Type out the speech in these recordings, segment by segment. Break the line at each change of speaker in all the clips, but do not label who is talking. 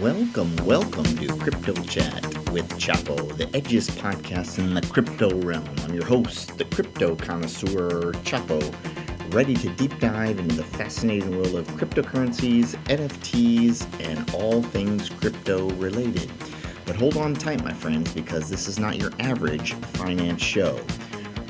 Welcome, welcome to Crypto Chat with Chapo, the edgiest podcast in the crypto realm. I'm your host, the crypto connoisseur Chapo, ready to deep dive into the fascinating world of cryptocurrencies, NFTs, and all things crypto related. But hold on tight, my friends, because this is not your average finance show.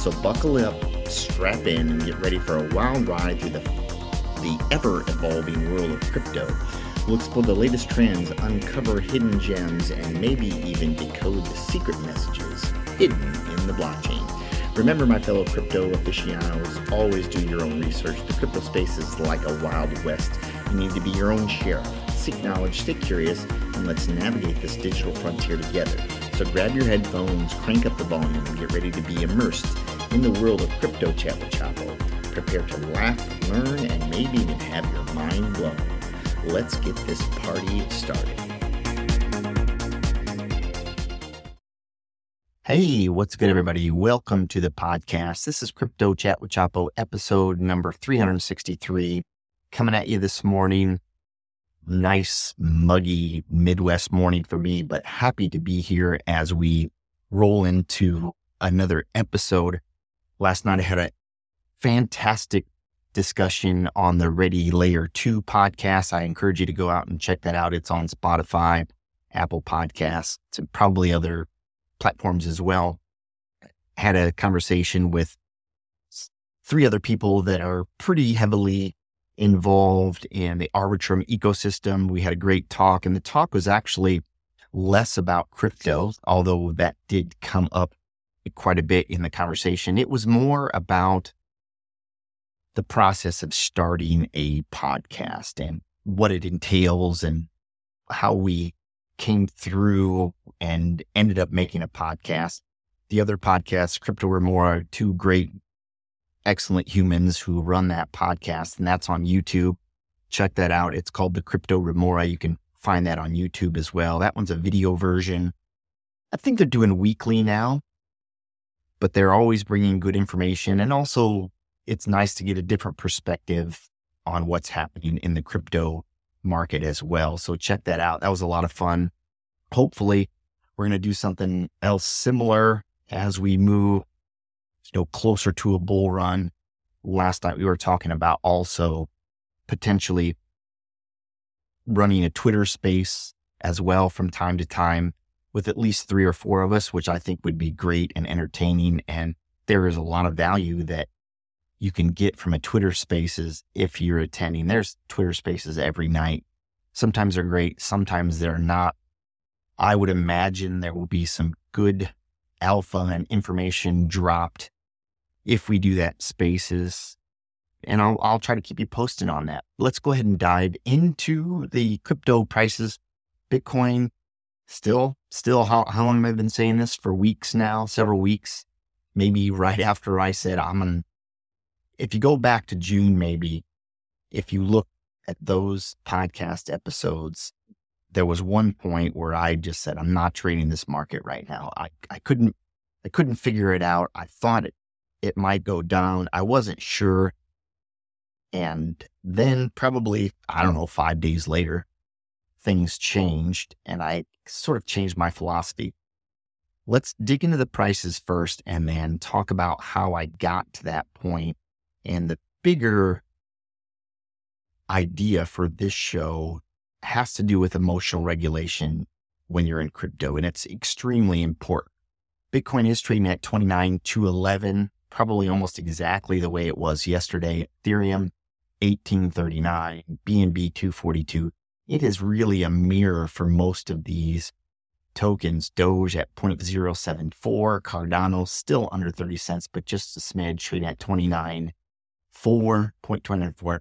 So buckle up, strap in, and get ready for a wild ride through the, the ever evolving world of crypto. We'll explore the latest trends, uncover hidden gems, and maybe even decode the secret messages hidden in the blockchain. Remember, my fellow crypto aficionados, always do your own research. The crypto space is like a wild west. You need to be your own sheriff. Seek knowledge, stay curious, and let's navigate this digital frontier together. So grab your headphones, crank up the volume, and get ready to be immersed in the world of Crypto Chat with. Prepare to laugh, learn, and maybe even have your mind blown. Let's get this party started. Hey, what's good, everybody? Welcome to the podcast. This is Crypto Chat with Chapo, episode number 363. Coming at you this morning. Nice, muggy Midwest morning for me, but happy to be here as we roll into another episode. Last night I had a fantastic discussion on the Ready Layer 2 podcast. I encourage you to go out and check that out. It's on Spotify, Apple Podcasts, and probably other platforms as well. Had a conversation with three other people that are pretty heavily involved in the Arbitrum ecosystem. We had a great talk, and the talk was actually less about crypto, although that did come up quite a bit in the conversation. It was more about the process of starting a podcast and what it entails and how we came through and ended up making a podcast. The other podcasts, Crypto Remora, two great, excellent humans who run that podcast, and that's on YouTube. Check that out. It's called the Crypto Remora. You can find that on YouTube as well. That one's a video version. I think they're doing weekly now, but they're always bringing good information. And also, it's nice to get a different perspective on what's happening in the crypto market as well. So check that out. That was a lot of fun. Hopefully, we're going to do something else similar as we move, you know, closer to a bull run. Last night we were talking about also potentially running a Twitter space as well from time to time with at least three or four of us, which I think would be great and entertaining. And there is a lot of value that you can get from a Twitter spaces if you're attending. There's Twitter spaces every night. Sometimes they're great, sometimes they're not. I would imagine there will be some good alpha and information dropped if we do that spaces. And I'll, I'll try to keep you posted on that. Let's go ahead and dive into the crypto prices. Bitcoin still, still, how, how long have I been saying this? For weeks now, several weeks. Maybe right after I said I'm going to, if you go back to June, maybe, if you look at those podcast episodes, there was one point where I just said, I'm not trading this market right now. I, I couldn't, I couldn't figure it out. I thought it, it might go down. I wasn't sure. And then probably, I don't know, five days later, things changed and I sort of changed my philosophy. Let's dig into the prices first and then talk about how I got to that point. and the bigger idea for this show has to do with emotional regulation when you're in crypto, and it's extremely important. Bitcoin is trading at 29 to 11, probably almost exactly the way it was yesterday. Ethereum 1839, BNB 242. It is really a mirror for most of these tokens. Doge at 0.074, Cardano still under 30 cents, but just a smidge trading at 29 4.24.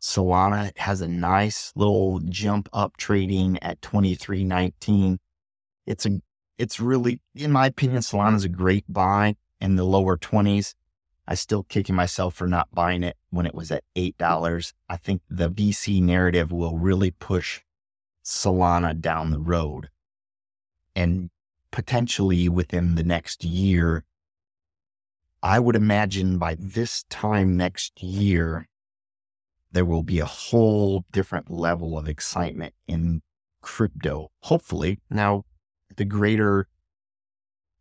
Solana has a nice little jump up trading at 23.19. It's a, it's really, in my opinion, Solana is a great buy in the lower 20s. I still kicking myself for not buying it when it was at $8. I think the VC narrative will really push Solana down the road. And potentially within the next year, I would imagine by this time next year, there will be a whole different level of excitement in crypto. Hopefully, now the greater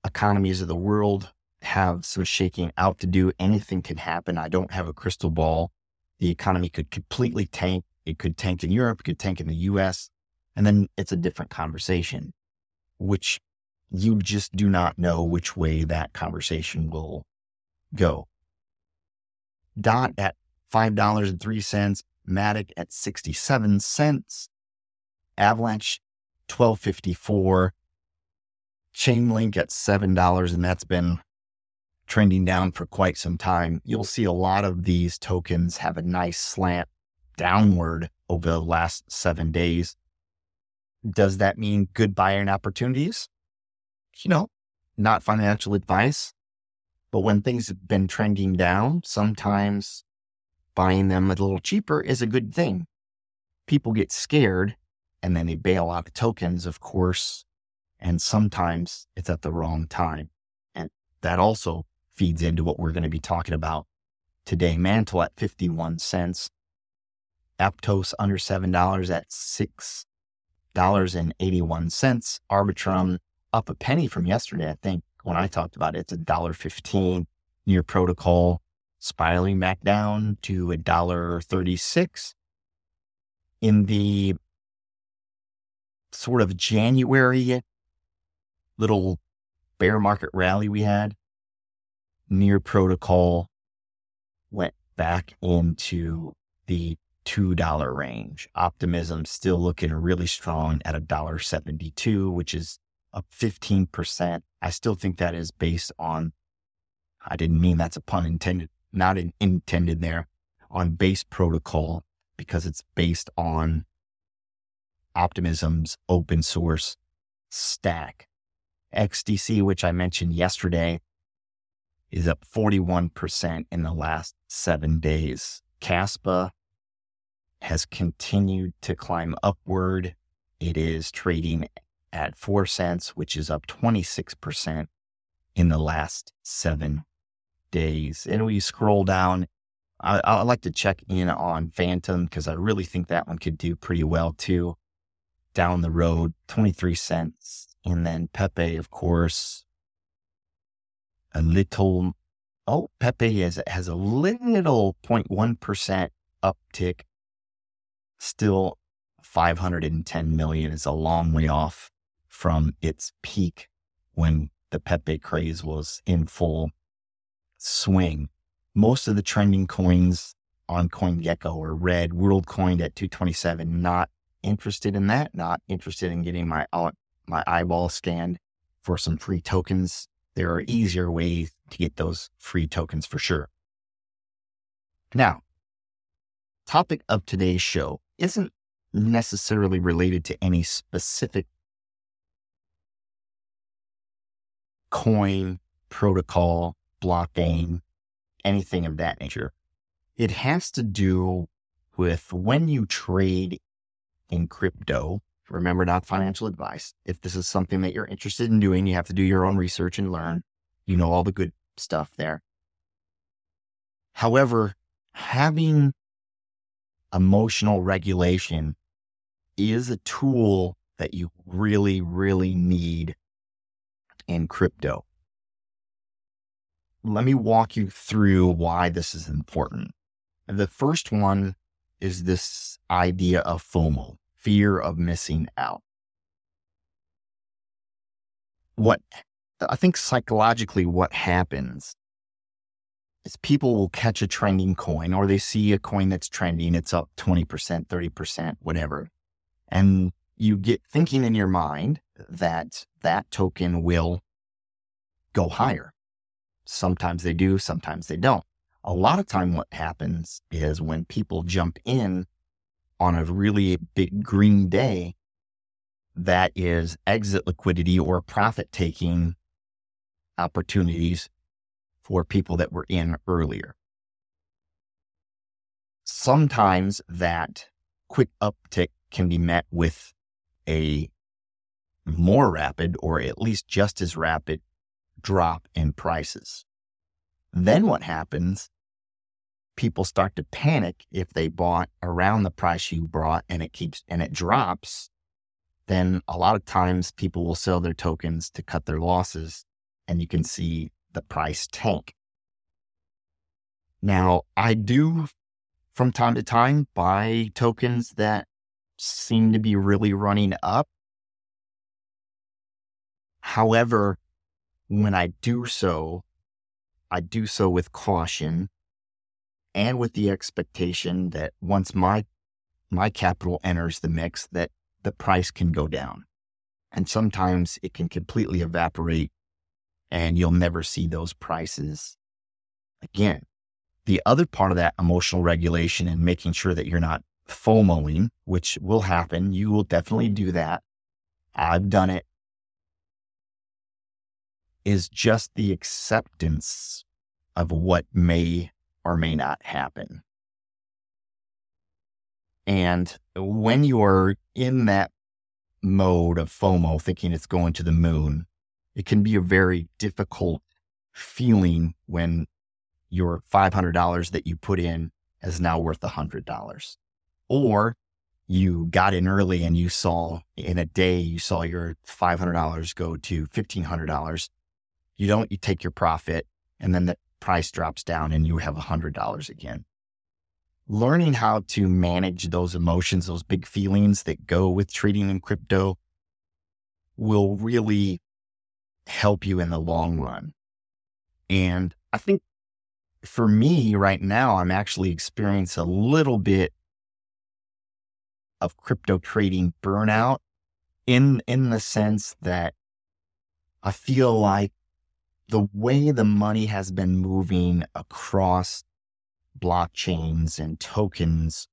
economies of the world have some shaking out to do. Anything can happen. I don't have a crystal ball. The economy could completely tank. It could tank in Europe, it could tank in the US. And then it's a different conversation, which you just do not know which way that conversation will go. Dot at $5.03, Matic at 67 cents, Avalanche 1254, Chainlink at $7, and that's been trending down for quite some time. You'll see a lot of these tokens have a nice slant downward over the last seven days. Does that mean good buying opportunities? You know, not financial advice, but when things have been trending down, sometimes buying them a little cheaper is a good thing. People get scared and then they bail out tokens, of course, and sometimes it's at the wrong time. And that also feeds into what we're going to be talking about today. Mantle at 51 cents, Aptos under $7 at $6.81, Arbitrum up a penny from yesterday, I think, when I talked about it, it's a dollar fifteen near protocol, spiraling back down to a dollar thirty six. In the sort of January little bear market rally we had, near protocol went back into the $2 range. Optimism still looking really strong at a dollar 72, which is up 15%. I still think that is based on, I didn't mean that's a pun intended, not in, intended there, on base protocol because it's based on Optimism's open source stack. XDC, which I mentioned yesterday, is up 41% in the last seven days. Kaspa has continued to climb upward. It is trading at 4 cents, which is up 26% in the last seven days. And we scroll down. I, I like to check in on Fantom because I really think that one could do pretty well too. Down the road, 23 cents. And then Pepe, of course, a little. Oh, Pepe has, has a little 0.1% uptick. Still 510 million is a long way off from its peak when the Pepe craze was in full swing. Most of the trending coins on CoinGecko are red. World WorldCoin at 227. Not interested in that. Not interested in getting my uh, my eyeball scanned for some free tokens. There are easier ways to get those free tokens for sure. Now, topic of today's show isn't necessarily related to any specific coin, protocol, blockchain, anything of that nature. It has to do with when you trade in crypto. Remember, not financial advice. If this is something that you're interested in doing, you have to do your own research and learn. Mm-hmm. You know all the good stuff there. However, having emotional regulation is a tool that you really, really need in crypto. Let me walk you through why this is important. The first one is this idea of FOMO, fear of missing out. What I think psychologically, what happens is people will catch a trending coin or they see a coin that's trending, it's up 20%, 30%, whatever. And you get thinking in your mind that that token will go higher. Sometimes they do, sometimes they don't. a lot of time what happens is when people jump in on a really big green day, that is exit liquidity or profit taking opportunities for people that were in earlier. Sometimes that quick uptick can be met with a more rapid or at least just as rapid drop in prices. Then what happens? People start to panic if they bought around the price you brought and it keeps and it drops. Then a lot of times people will sell their tokens to cut their losses and you can see the price tank. Now, I do from time to time buy tokens that seem to be really running up. However, when I do so, I do so with caution and with the expectation that once my my capital enters the mix that the price can go down. And sometimes it can completely evaporate and you'll never see those prices again. The other part of that emotional regulation and making sure that you're not FOMOing, which will happen. You will definitely do that. I've done it is just the acceptance of what may or may not happen. And when you're in that mode of FOMO, thinking it's going to the moon, it can be a very difficult feeling when your $500 that you put in is now worth $100. Or you got in early and you saw in a day, you saw your $500 go to $1,500 you don't, you take your profit and then the price drops down and you have $100 again. Learning how to manage those emotions, those big feelings that go with trading in crypto will really help you in the long run. And I think for me right now, I'm actually experiencing a little bit of crypto trading burnout in, in the sense that I feel like the way the money has been moving across blockchains and tokens,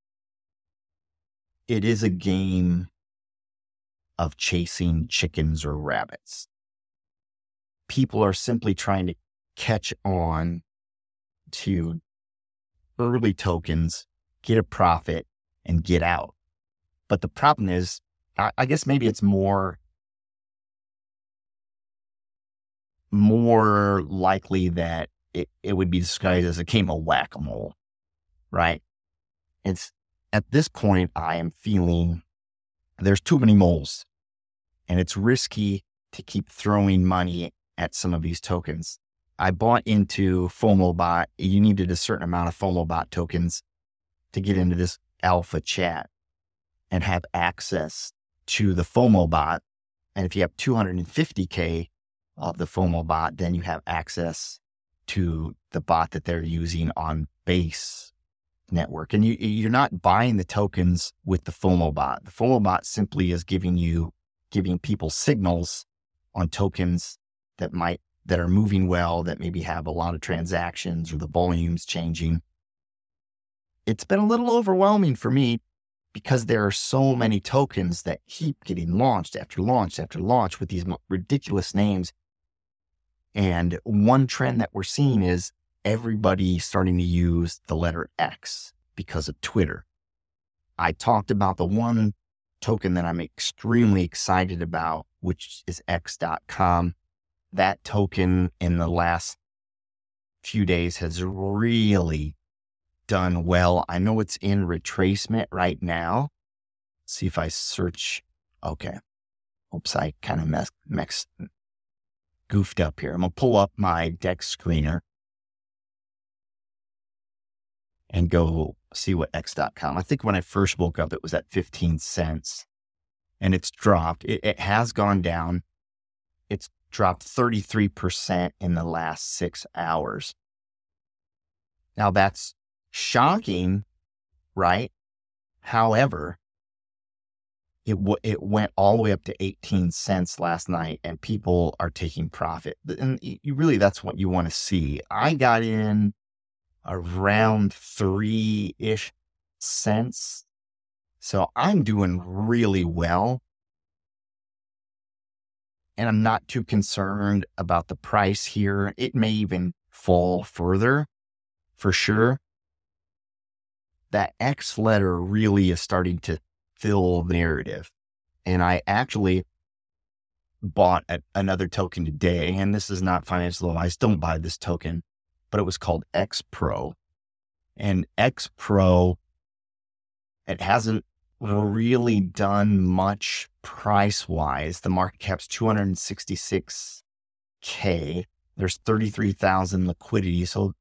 it is a game of chasing chickens or rabbits. People are simply trying to catch on to early tokens, get a profit, and get out. But the problem is, I, guess maybe it's more more likely that it, it would be disguised as a game of whack a mole, right? It's at this point, I am feeling there's too many moles and it's risky to keep throwing money at some of these tokens. I bought into FOMOBot. You needed a certain amount of FOMOBot tokens to get into this alpha chat and have access to the FOMOBot. And if you have 250K, of the FOMO bot, then you have access to the bot that they're using on base network. And you, you're not buying the tokens with the FOMO bot. The FOMO bot simply is giving you, giving people signals on tokens that might, that are moving well, that maybe have a lot of transactions or the volumes changing. It's been a little overwhelming for me because there are so many tokens that keep getting launched after launch after launch with these ridiculous names and one trend that we're seeing is everybody starting to use the letter X because of Twitter. I talked about the one token that I'm extremely excited about, which is X.com. That token in the last few days has really done well. I know it's in retracement right now. Let's see if I search. Okay. Oops, I kind of messed, goofed up here. I'm going to pull up my DEX screener and go see what X.com. I think when I first woke up, it was at 15 cents and it's dropped. It, it has gone down. It's dropped 33% in the last six hours. Now that's shocking, right? However, it w- it went all the way up to 18 cents last night and people are taking profit and you really that's what you want to see i got in around three ish cents. So I'm doing really well. And I'm not too concerned about the price here. It may even fall further for sure. That X letter really is starting to fill narrative. And I actually bought a, another token today, and this is not financial advice. Don't buy this token, but it was called X Pro. And X Pro, it hasn't really done much price wise. The market cap's 266K. There's 33,000 liquidity. So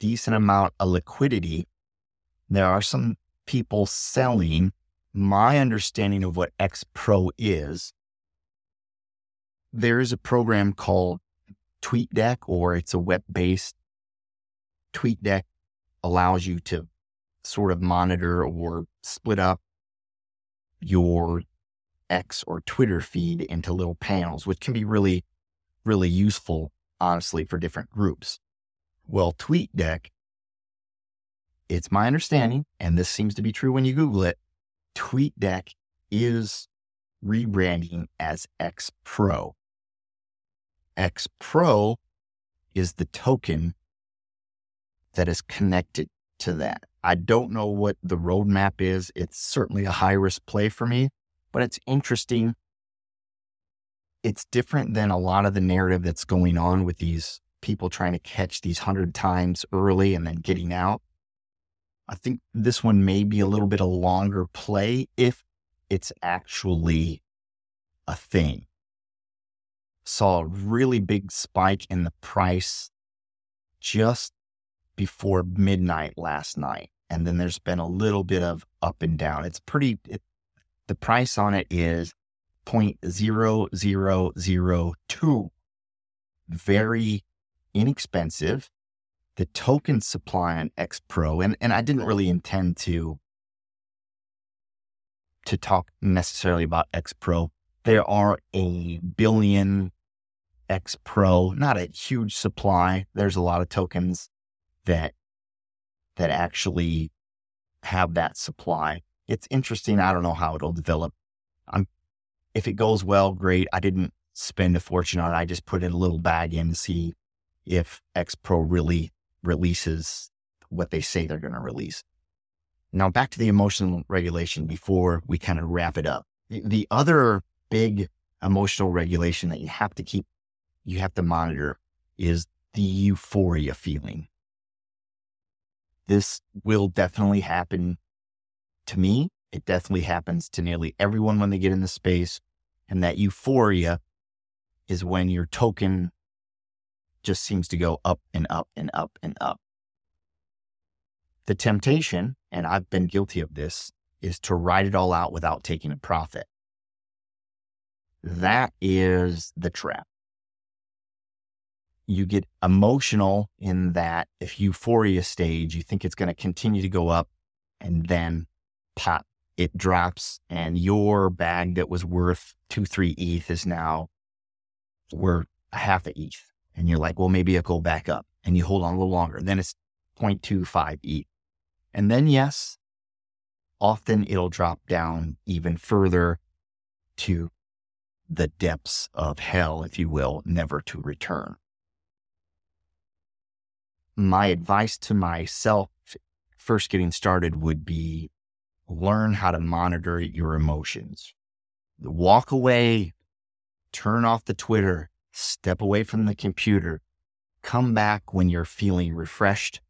decent amount of liquidity. There are some people selling. My understanding of what X Pro is there is a program called TweetDeck, or it's a web based TweetDeck allows you to sort of monitor or split up your X or Twitter feed into little panels, which can be really, really useful, honestly, for different groups. Well, TweetDeck, it's my understanding, and this seems to be true when you Google it, TweetDeck is rebranding as X Pro. X Pro is the token that is connected to that. I don't know what the roadmap is. It's certainly a high risk play for me, but it's interesting. It's different than a lot of the narrative that's going on with these people trying to catch these hundred times early and then getting out. I think this one may be a little bit a longer play if it's actually a thing saw a really big spike in the price just before midnight last night. And then there's been a little bit of up and down. It's pretty, it, the price on it is 0.0002. Very inexpensive. The token supply on X Pro, and, and I didn't really mm-hmm. intend to to talk necessarily about X Pro. There are a billion X Pro, not a huge supply. There's a lot of tokens that that actually have that supply. It's interesting. I don't know how it'll develop. I'm if it goes well, great. I didn't spend a fortune on it. I just put in a little bag in to see if X Pro really releases what they say they're going to release. Now back to the emotional regulation before we kind of wrap it up. The other big emotional regulation that you have to keep you have to monitor is the euphoria feeling. This will definitely happen to me. It definitely happens to nearly everyone when they get in the space. And that euphoria is when your token just seems to go up and up and up and up. The temptation, and I've been guilty of this, is to write it all out without taking a profit. That is the trap you get emotional in that euphoria stage, you think it's going to continue to go up and then pop, it drops and your bag that was worth two, three ETH is now worth a half a ETH. And you're like, well, maybe it'll go back up and you hold on a little longer. Then it's 0.25 ETH. And then yes, often it'll drop down even further to the depths of hell, if you will, never to return my advice to myself first getting started would be learn how to monitor your emotions. Walk away, turn off the Twitter, step away from the computer, come back when you're feeling refreshed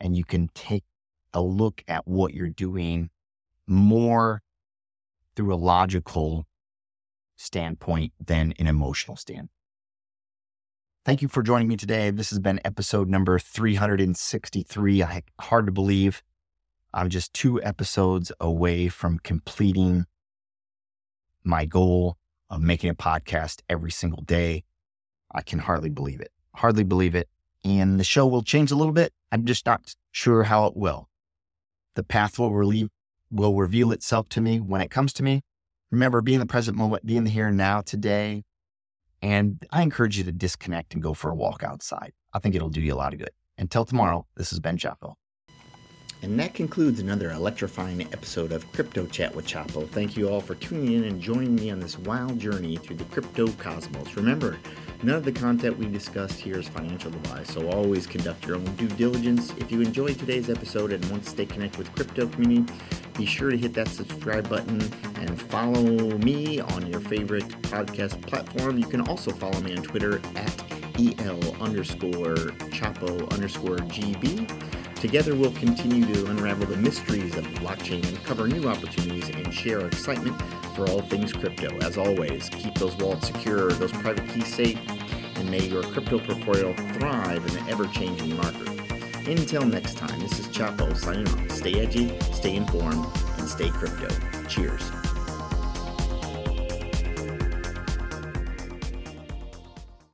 and you can take a look at what you're doing more through a logical standpoint than an emotional standpoint. Thank you for joining me today. This has been episode number 363. I, hard to believe I'm just two episodes away from completing my goal of making a podcast every single day. I can hardly believe it. Hardly believe it. And the show will change a little bit. I'm just not sure how it will. The path will, relieve, will reveal itself to me when it comes to me. Remember, be in the present moment, be in the here and now today, and I encourage you to disconnect and go for a walk outside. I think it'll do you a lot of good. Until tomorrow, this is Ben Chapo. And that concludes another electrifying episode of Crypto Chat with Chapo. Thank you all for tuning in and joining me on this wild journey through the crypto cosmos. Remember, none of the content we discussed here is financial advice, so always conduct your own due diligence. If you enjoyed today's episode and want to stay connected with crypto community, be sure to hit that subscribe button and follow me on your favorite podcast platform. You can also follow me on Twitter at el underscore chapo underscore gb. Together, we'll continue to unravel the mysteries of blockchain and cover new opportunities and share our excitement for all things crypto. As always, keep those wallets secure, those private keys safe, and may your crypto portfolio thrive in the ever changing market. Until next time, this is Chapo signing off. Stay edgy, stay informed, and stay crypto. Cheers.